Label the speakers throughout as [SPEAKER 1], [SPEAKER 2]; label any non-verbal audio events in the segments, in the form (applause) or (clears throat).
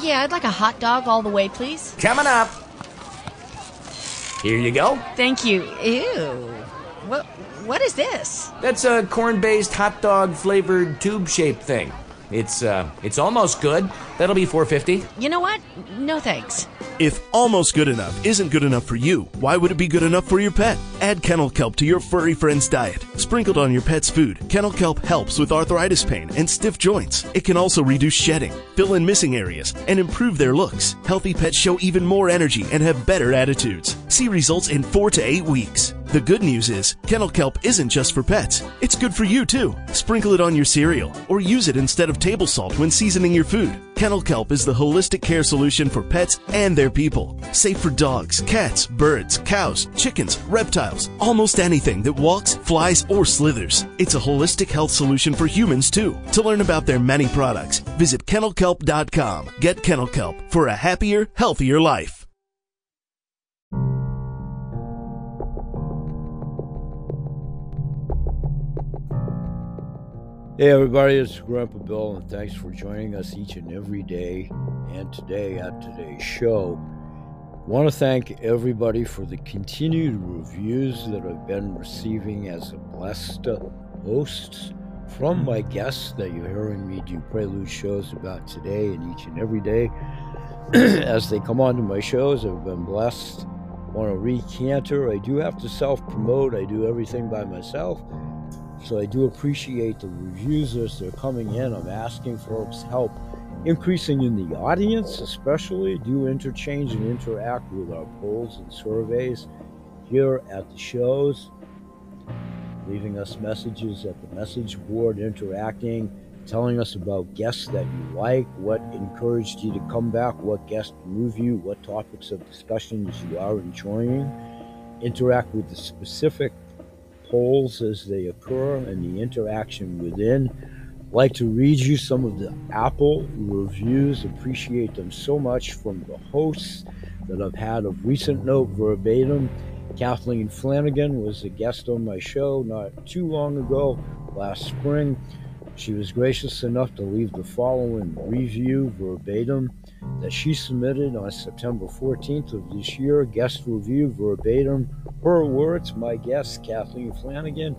[SPEAKER 1] Yeah, I'd like a hot dog all the way, please.
[SPEAKER 2] Coming up. Here you go.
[SPEAKER 1] Thank you. Ew. What what is this?
[SPEAKER 2] That's a corn-based hot dog flavored tube-shaped thing. It's uh it's almost good. That'll be 450.
[SPEAKER 1] You know what? No thanks.
[SPEAKER 3] If almost good enough isn't good enough for you, why would it be good enough for your pet? Add kennel kelp to your furry friend's diet. Sprinkled on your pet's food, kennel kelp helps with arthritis pain and stiff joints. It can also reduce shedding, fill in missing areas, and improve their looks. Healthy pets show even more energy and have better attitudes. See results in 4 to 8 weeks. The good news is, kennel kelp isn't just for pets. It's good for you too. Sprinkle it on your cereal or use it instead of table salt when seasoning your food. Kennel kelp is the holistic care solution for pets and their people. Safe for dogs, cats, birds, cows, chickens, reptiles, almost anything that walks, flies, or slithers. It's a holistic health solution for humans too. To learn about their many products, visit kennelkelp.com. Get kennel kelp for a happier, healthier life.
[SPEAKER 4] Hey everybody, it's Grandpa Bill, and thanks for joining us each and every day and today at today's show. Want to thank everybody for the continued reviews that I've been receiving as a blessed host from my guests that you're hearing me do prelude shows about today and each and every day. (clears throat) as they come on to my shows, I've been blessed. Want to recanter? I do have to self promote, I do everything by myself. So I do appreciate the reviews as they're coming in. I'm asking folks help increasing in the audience, especially. Do interchange and interact with our polls and surveys here at the shows, leaving us messages at the message board, interacting, telling us about guests that you like, what encouraged you to come back, what guests move you, what topics of discussions you are enjoying. Interact with the specific polls as they occur and the interaction within. Like to read you some of the Apple reviews. Appreciate them so much from the hosts that I've had of recent note verbatim. Kathleen Flanagan was a guest on my show not too long ago, last spring. She was gracious enough to leave the following review verbatim that she submitted on September 14th of this year. Guest review verbatim. Her words, my guest, Kathleen Flanagan.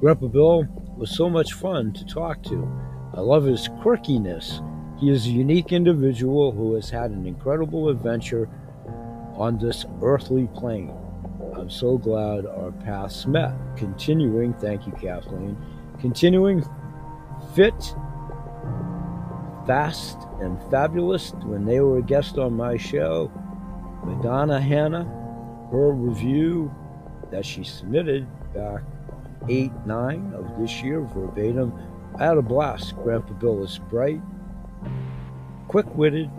[SPEAKER 4] Grandpa Bill was so much fun to talk to. I love his quirkiness. He is a unique individual who has had an incredible adventure on this earthly plane. I'm so glad our paths met. Continuing, thank you, Kathleen. Continuing, fit, fast, and fabulous when they were a guest on my show. Madonna Hannah, her review that she submitted back 8 9 of this year, verbatim. I had a blast. Grandpa Bill is bright, quick witted,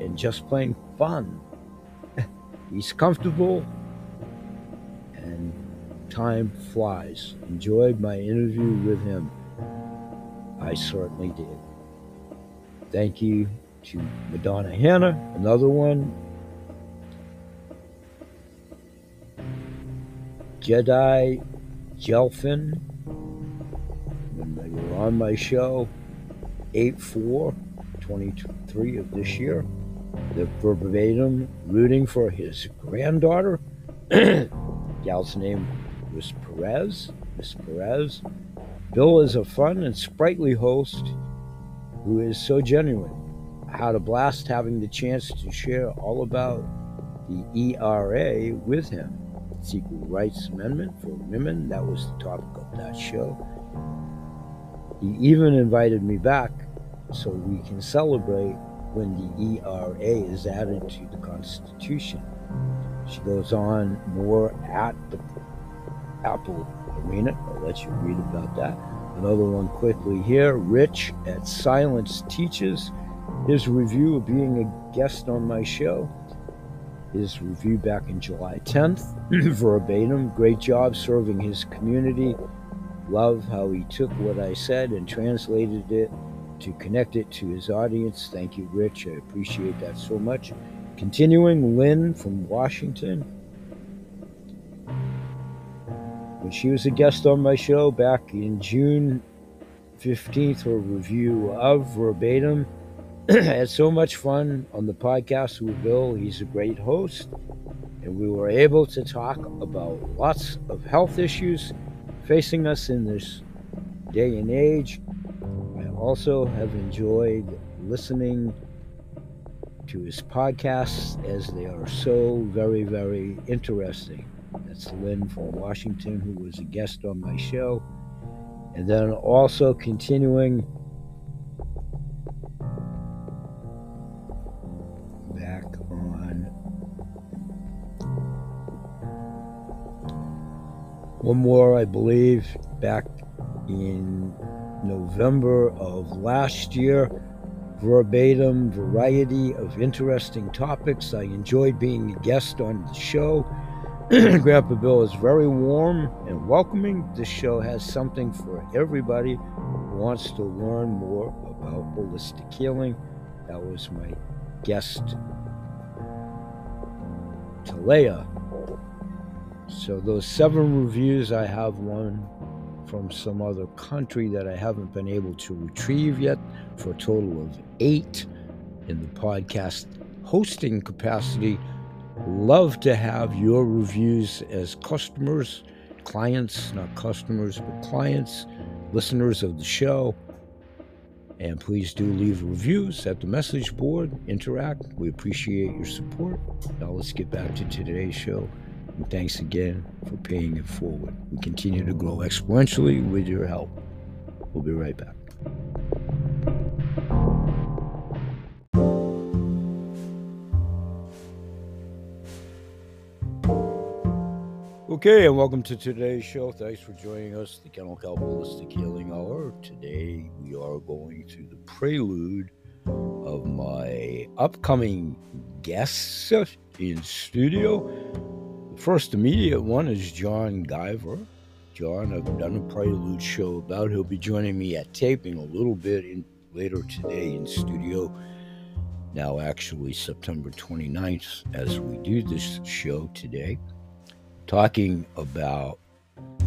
[SPEAKER 4] and just plain fun. (laughs) He's comfortable, and time flies. Enjoyed my interview with him. I certainly did. Thank you to Madonna Hannah, another one. Jedi Jelfin, when they were on my show, 8 4 23 of this year. The verbatim rooting for his granddaughter. (clears throat) Gal's name was Perez. Miss Perez. Bill is a fun and sprightly host who is so genuine. I had a blast having the chance to share all about the ERA with him. It's Equal Rights Amendment for Women. That was the topic of that show. He even invited me back so we can celebrate when the ERA is added to the Constitution. She goes on more at the Apple Arena. I'll let you read about that. Another one quickly here. Rich at Silence Teaches. His review of being a guest on my show. His review back in July 10th. (clears throat) Verbatim. Great job serving his community. Love how he took what I said and translated it to connect it to his audience. Thank you, Rich. I appreciate that so much. Continuing, Lynn from Washington. She was a guest on my show back in June 15th, for a review of Verbatim (clears throat) had so much fun on the podcast with Bill. He's a great host, and we were able to talk about lots of health issues facing us in this day and age. I also have enjoyed listening to his podcasts as they are so very, very interesting. That's Lynn from Washington, who was a guest on my show. And then also continuing back on one more, I believe, back in November of last year. Verbatim variety of interesting topics. I enjoyed being a guest on the show. Grandpa Bill is very warm and welcoming. This show has something for everybody who wants to learn more about holistic healing. That was my guest, Talea. So, those seven reviews, I have one from some other country that I haven't been able to retrieve yet for a total of eight in the podcast hosting capacity love to have your reviews as customers, clients, not customers, but clients, listeners of the show. And please do leave reviews at the message board, interact. We appreciate your support. Now let's get back to today's show. And thanks again for paying it forward. We continue to grow exponentially with your help. We'll be right back. Okay, and welcome to today's show. Thanks for joining us, the Kennel Kelp Holistic Healing Hour. Today we are going to the prelude of my upcoming guests in studio. The first immediate one is John Guyver. John, I've done a prelude show about. He'll be joining me at taping a little bit in later today in studio. Now, actually, September 29th, as we do this show today talking about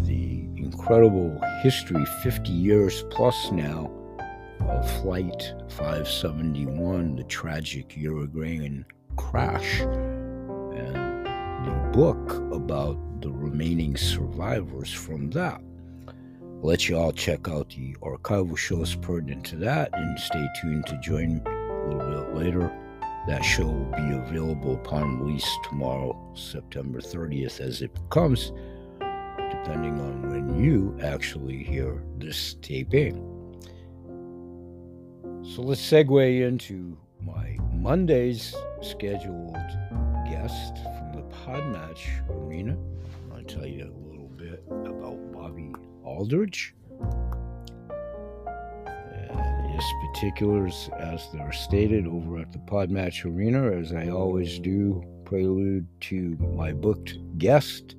[SPEAKER 4] the incredible history, 50 years plus now, of Flight 571, the tragic Uruguayan crash, and the book about the remaining survivors from that. I'll let you all check out the archival shows pertinent to that and stay tuned to join a little bit later that show will be available upon release tomorrow, September 30th, as it comes, depending on when you actually hear this taping. So let's segue into my Monday's scheduled guest from the Podmatch Arena. I'll tell you a little bit about Bobby Aldridge particulars as they're stated over at the Podmatch Arena, as I always do, prelude to my booked guest.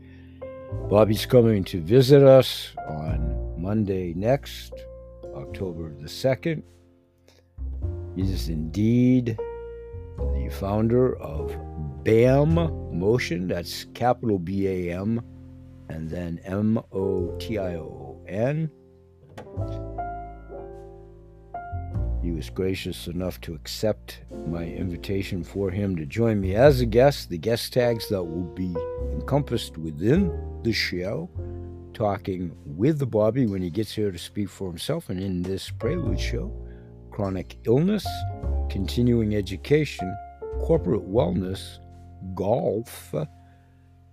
[SPEAKER 4] Bobby's coming to visit us on Monday next, October the 2nd. He is indeed the founder of BAM Motion, that's capital B A M, and then M O T I O N. He was gracious enough to accept my invitation for him to join me as a guest. The guest tags that will be encompassed within the show, talking with the Bobby when he gets here to speak for himself, and in this prelude show, chronic illness, continuing education, corporate wellness, golf,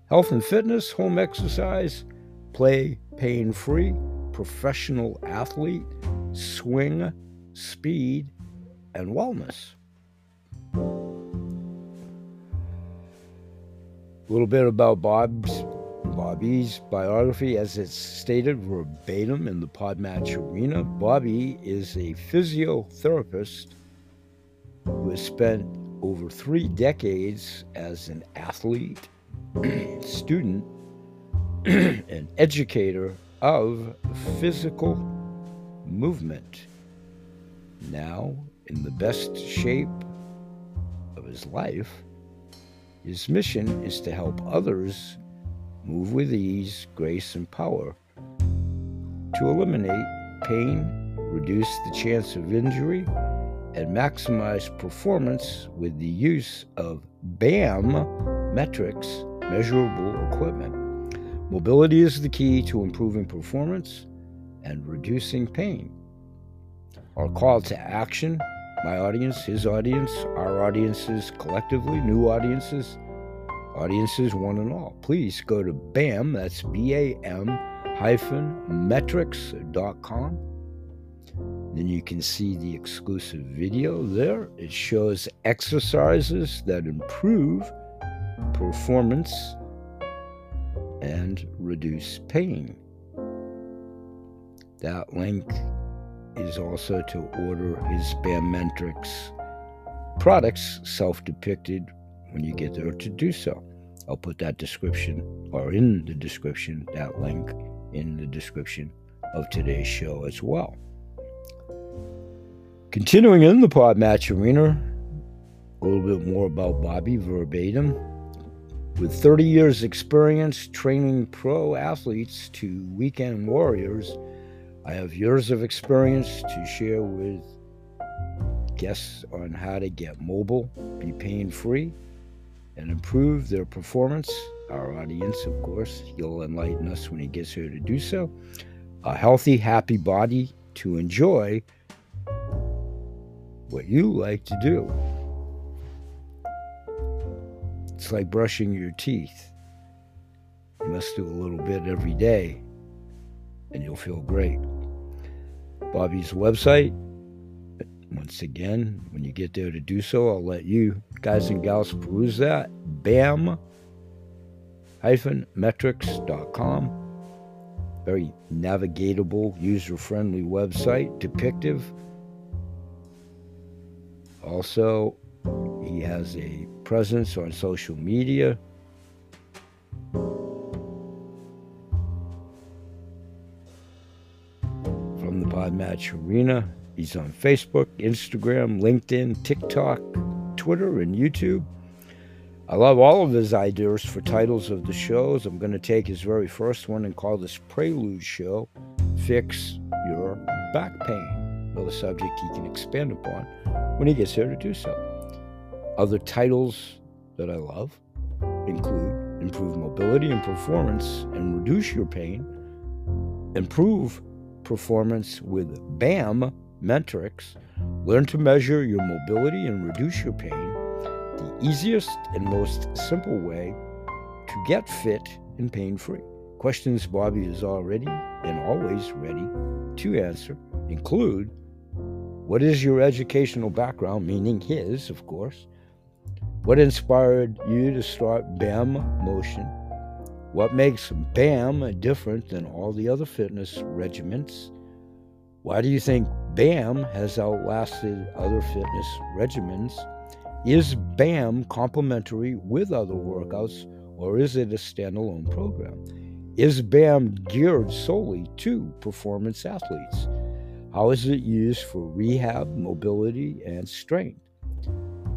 [SPEAKER 4] health and fitness, home exercise, play pain free, professional athlete, swing speed, and wellness. A little bit about Bob's Bobby's biography, as it's stated verbatim in the Podmatch Arena. Bobby is a physiotherapist who has spent over three decades as an athlete, (clears throat) student, (clears throat) and educator of physical movement now in the best shape of his life, his mission is to help others move with ease, grace, and power to eliminate pain, reduce the chance of injury, and maximize performance with the use of BAM metrics, measurable equipment. Mobility is the key to improving performance and reducing pain. Our call to action my audience, his audience, our audiences collectively, new audiences, audiences one and all. Please go to BAM, that's B A M hyphen metrics.com. Then you can see the exclusive video there. It shows exercises that improve performance and reduce pain. That link is also to order his BAM products self depicted when you get there to do so. I'll put that description or in the description, that link in the description of today's show as well. Continuing in the Pod Match Arena, a little bit more about Bobby verbatim. With 30 years' experience training pro athletes to weekend warriors, I have years of experience to share with guests on how to get mobile, be pain free, and improve their performance. Our audience, of course, he'll enlighten us when he gets here to do so. A healthy, happy body to enjoy what you like to do. It's like brushing your teeth. You must do a little bit every day, and you'll feel great. Bobby's website. Once again, when you get there to do so, I'll let you guys and gals peruse that. BAM metrics.com. Very navigatable, user friendly website, depictive. Also, he has a presence on social media. The Arena, he's on Facebook, Instagram, LinkedIn, TikTok, Twitter, and YouTube. I love all of his ideas for titles of the shows. I'm going to take his very first one and call this Prelude Show Fix Your Back Pain. Another subject he can expand upon when he gets here to do so. Other titles that I love include Improve Mobility and Performance and Reduce Your Pain, Improve Performance with BAM Metrics, Learn to Measure Your Mobility and Reduce Your Pain, the easiest and most simple way to get fit and pain free. Questions Bobby is already and always ready to answer include what is your educational background, meaning his, of course? What inspired you to start BAM Motion? What makes BAM different than all the other fitness regimens? Why do you think BAM has outlasted other fitness regimens? Is BAM complementary with other workouts or is it a standalone program? Is BAM geared solely to performance athletes? How is it used for rehab, mobility, and strength?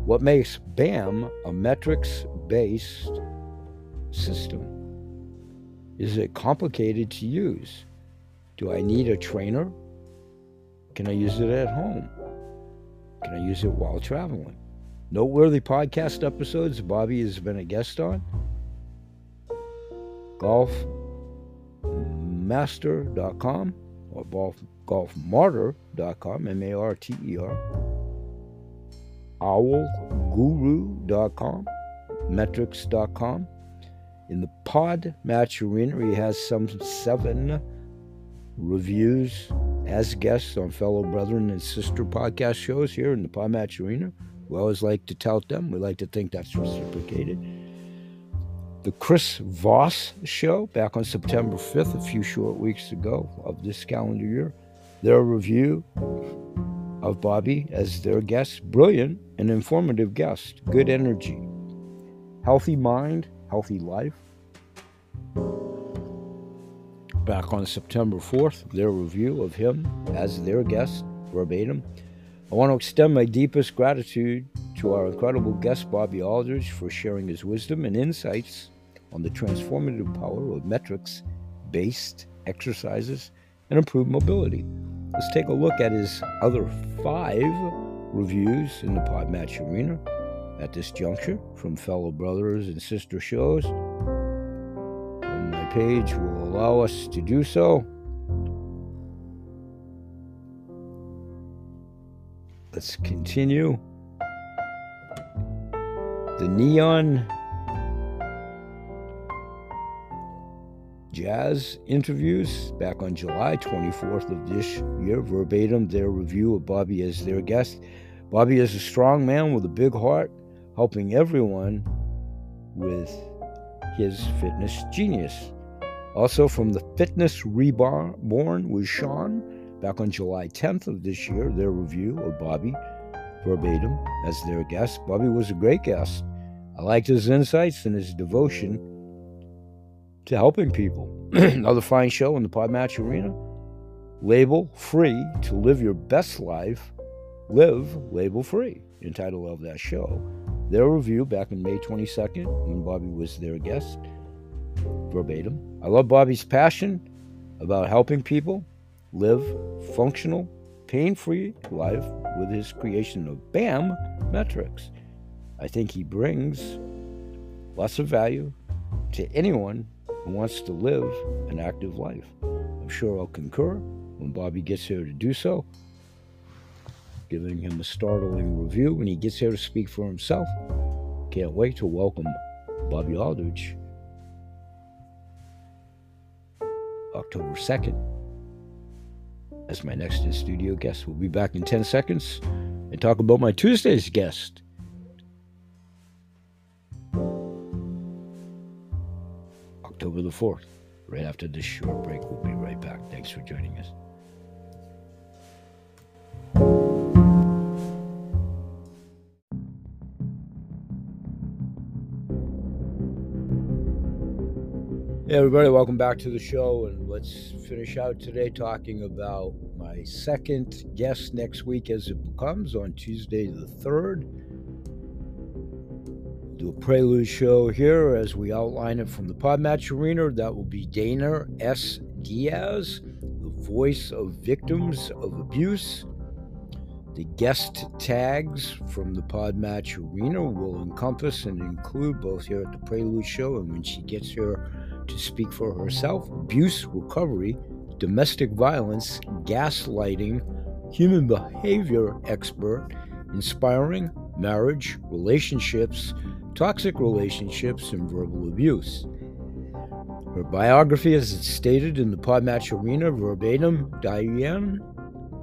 [SPEAKER 4] What makes BAM a metrics based system? Is it complicated to use? Do I need a trainer? Can I use it at home? Can I use it while traveling? Noteworthy podcast episodes Bobby has been a guest on. Golfmaster.com or golf, golfmartyr.com, M A R T E R. Owlguru.com, metrics.com. In the Pod Match Arena, he has some seven reviews as guests on fellow brethren and sister podcast shows here in the Pod Match Arena. We always like to tout them. We like to think that's reciprocated. The Chris Voss Show back on September 5th, a few short weeks ago of this calendar year. Their review of Bobby as their guest, brilliant and informative guest, good energy, healthy mind, healthy life. Back on September 4th, their review of him as their guest, verbatim. I want to extend my deepest gratitude to our incredible guest, Bobby Aldridge, for sharing his wisdom and insights on the transformative power of metrics based exercises and improved mobility. Let's take a look at his other five reviews in the Podmatch Arena at this juncture from fellow brothers and sister shows. And my page will allow us to do so. Let's continue. The Neon Jazz interviews back on July 24th of this year, verbatim their review of Bobby as their guest. Bobby is a strong man with a big heart, helping everyone with his fitness genius. Also from the Fitness Reborn was Sean, back on July 10th of this year, their review of Bobby, verbatim, as their guest. Bobby was a great guest. I liked his insights and his devotion to helping people. (clears throat) Another fine show in the Podmatch Arena. Label free to live your best life. Live label free, entitle of that show. Their review back in May 22nd when Bobby was their guest. Verbatim. I love Bobby's passion about helping people live functional, pain free life with his creation of BAM metrics. I think he brings lots of value to anyone who wants to live an active life. I'm sure I'll concur when Bobby gets here to do so, giving him a startling review when he gets here to speak for himself. Can't wait to welcome Bobby Aldridge October 2nd as my next in studio guest. We'll be back in 10 seconds and talk about my Tuesday's guest. October the 4th. Right after this short break, we'll be right back. Thanks for joining us. Hey, everybody, welcome back to the show. And let's finish out today talking about my second guest next week as it becomes on Tuesday the 3rd do a prelude show here as we outline it from the Podmatch Arena. That will be Dana S. Diaz, the voice of victims of abuse. The guest tags from the Podmatch Arena will encompass and include both here at the Prelude Show and when she gets here to speak for herself abuse recovery, domestic violence, gaslighting, human behavior expert, inspiring marriage, relationships, toxic relationships, and verbal abuse. Her biography, as stated in the Podmatch Arena verbatim, Diane,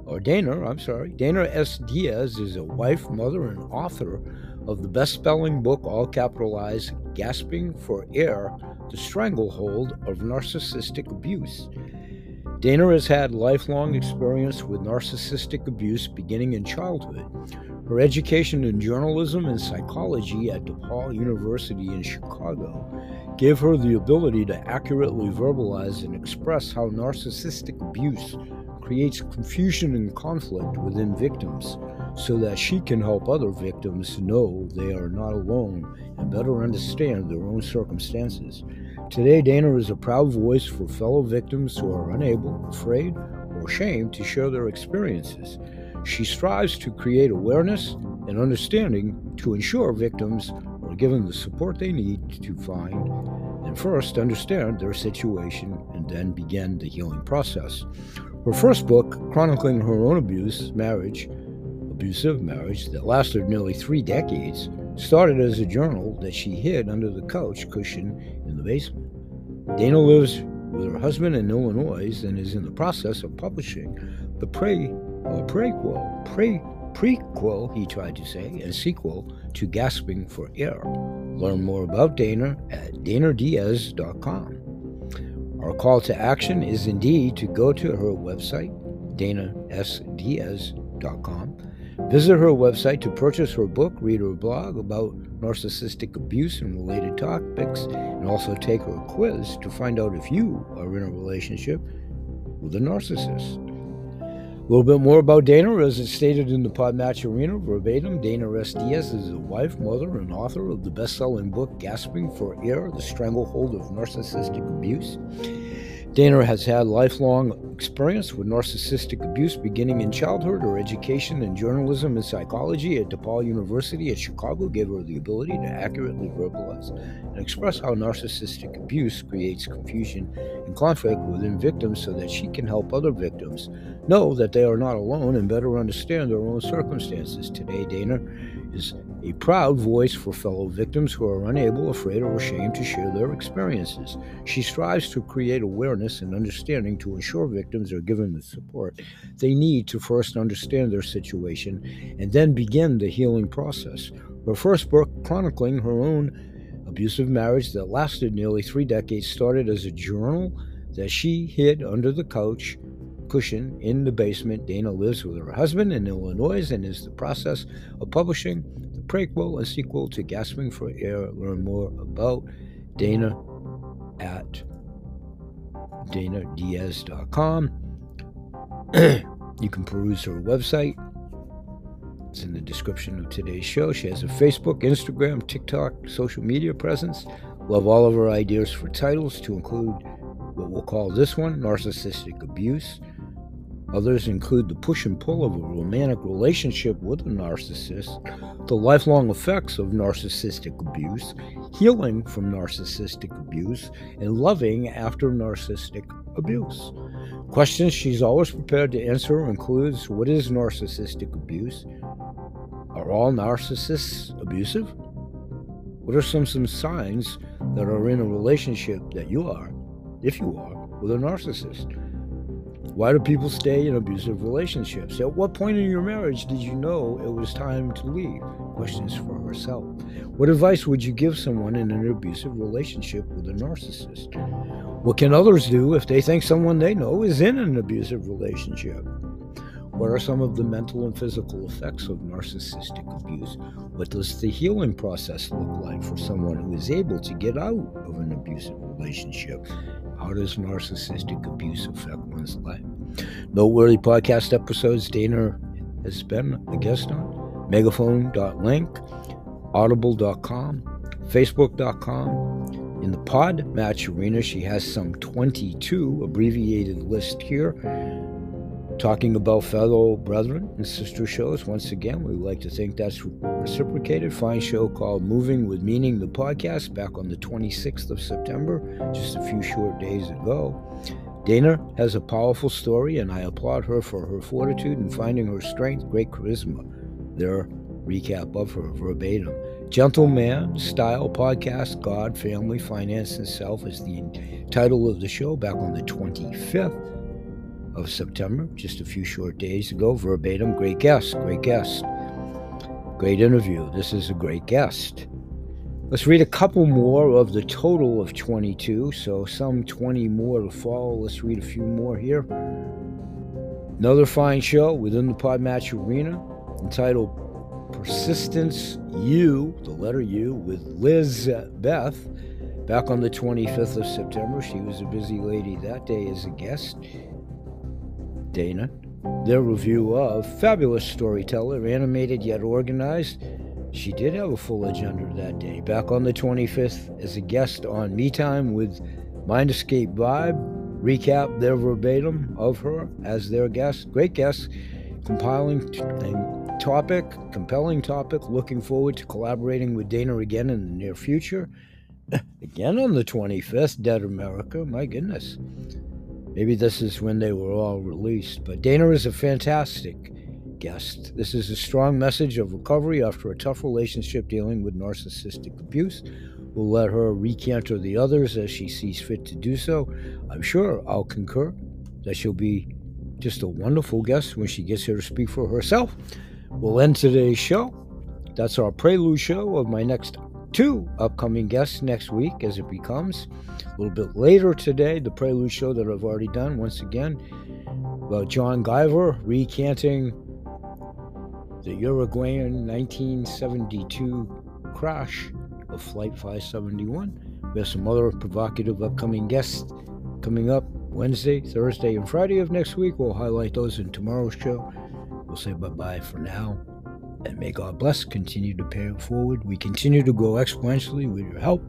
[SPEAKER 4] or Dana, I'm sorry, Dana S. Diaz is a wife, mother, and author of the best selling book, all capitalized, Gasping for Air The Stranglehold of Narcissistic Abuse. Dana has had lifelong experience with narcissistic abuse beginning in childhood. Her education in journalism and psychology at DePaul University in Chicago gave her the ability to accurately verbalize and express how narcissistic abuse creates confusion and conflict within victims so that she can help other victims know they are not alone and better understand their own circumstances. Today, Dana is a proud voice for fellow victims who are unable, afraid, or ashamed to share their experiences. She strives to create awareness and understanding to ensure victims are given the support they need to find and first understand their situation and then begin the healing process. Her first book, chronicling her own abuse, marriage, abusive marriage that lasted nearly three decades, started as a journal that she hid under the couch cushion in the basement. Dana lives with her husband in Illinois and is in the process of publishing the pre or prequel, pre prequel, he tried to say, and sequel to Gasping for Air. Learn more about Dana at danadiaz.com. Our call to action is indeed to go to her website, danasdiaz.com. Visit her website to purchase her book, read her blog about narcissistic abuse and related topics, and also take her quiz to find out if you are in a relationship with a narcissist. A little bit more about Dana, as it's stated in the Podmatch Arena verbatim. Dana S. Diaz is a wife, mother, and author of the best selling book Gasping for Air The Stranglehold of Narcissistic Abuse. Dana has had lifelong experience with narcissistic abuse beginning in childhood. Her education in journalism and psychology at DePaul University at Chicago gave her the ability to accurately verbalize and express how narcissistic abuse creates confusion and conflict within victims so that she can help other victims know that they are not alone and better understand their own circumstances. Today, Dana is a proud voice for fellow victims who are unable, afraid, or ashamed to share their experiences. She strives to create awareness and understanding to ensure victims are given the support they need to first understand their situation and then begin the healing process. Her first book, chronicling her own abusive marriage that lasted nearly three decades, started as a journal that she hid under the couch cushion in the basement. Dana lives with her husband in Illinois and is in the process of publishing the prequel and sequel to Gasping for Air. Learn more about Dana at danadiaz.com. (clears throat) you can peruse her website. It's in the description of today's show. She has a Facebook, Instagram, TikTok, social media presence. Love all of her ideas for titles to include what we'll call this one narcissistic abuse, Others include the push and pull of a romantic relationship with a narcissist, the lifelong effects of narcissistic abuse, healing from narcissistic abuse, and loving after narcissistic abuse. Questions she's always prepared to answer includes what is narcissistic abuse? Are all narcissists abusive? What are some, some signs that are in a relationship that you are, if you are, with a narcissist? Why do people stay in abusive relationships? At what point in your marriage did you know it was time to leave? Questions for herself. What advice would you give someone in an abusive relationship with a narcissist? What can others do if they think someone they know is in an abusive relationship? What are some of the mental and physical effects of narcissistic abuse? What does the healing process look like for someone who is able to get out of an abusive relationship? How does narcissistic abuse affect one's life? Noteworthy podcast episodes Dana has been a guest on megaphone.link, audible.com, facebook.com. In the pod match arena, she has some 22 abbreviated list here talking about fellow brethren and sister shows. Once again, we like to think that's reciprocated. Fine show called Moving with Meaning, the podcast, back on the 26th of September, just a few short days ago. Dana has a powerful story, and I applaud her for her fortitude and finding her strength, great charisma. Their recap of her verbatim. Gentleman Style Podcast, God, Family, Finance, and Self is the title of the show back on the 25th of September, just a few short days ago. Verbatim, great guest, great guest. Great interview. This is a great guest. Let's read a couple more of the total of 22, so some 20 more to follow. Let's read a few more here. Another fine show within the Podmatch Arena entitled Persistence U, the letter U, with Liz Beth. Back on the 25th of September, she was a busy lady that day as a guest. Dana. Their review of Fabulous Storyteller, animated yet organized. She did have a full agenda that day. Back on the 25th as a guest on Me Time with Mind Escape Vibe. Recap their verbatim of her as their guest. Great guest. Compiling t- topic, compelling topic. Looking forward to collaborating with Dana again in the near future. (laughs) again on the 25th, Dead America. My goodness. Maybe this is when they were all released. But Dana is a fantastic guest. This is a strong message of recovery after a tough relationship dealing with narcissistic abuse. We'll let her recanter the others as she sees fit to do so. I'm sure I'll concur that she'll be just a wonderful guest when she gets here to speak for herself. We'll end today's show. That's our prelude show of my next two upcoming guests next week as it becomes. A little bit later today, the prelude show that I've already done once again about John Guyver recanting the Uruguayan 1972 crash of Flight 571. We have some other provocative upcoming guests coming up Wednesday, Thursday, and Friday of next week. We'll highlight those in tomorrow's show. We'll say bye bye for now. And may God bless, continue to pay it forward. We continue to grow exponentially with your help.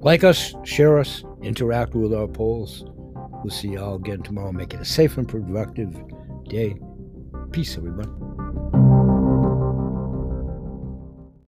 [SPEAKER 4] Like us, share us, interact with our polls. We'll see y'all again tomorrow. Make it a safe and productive day. Peace, everyone.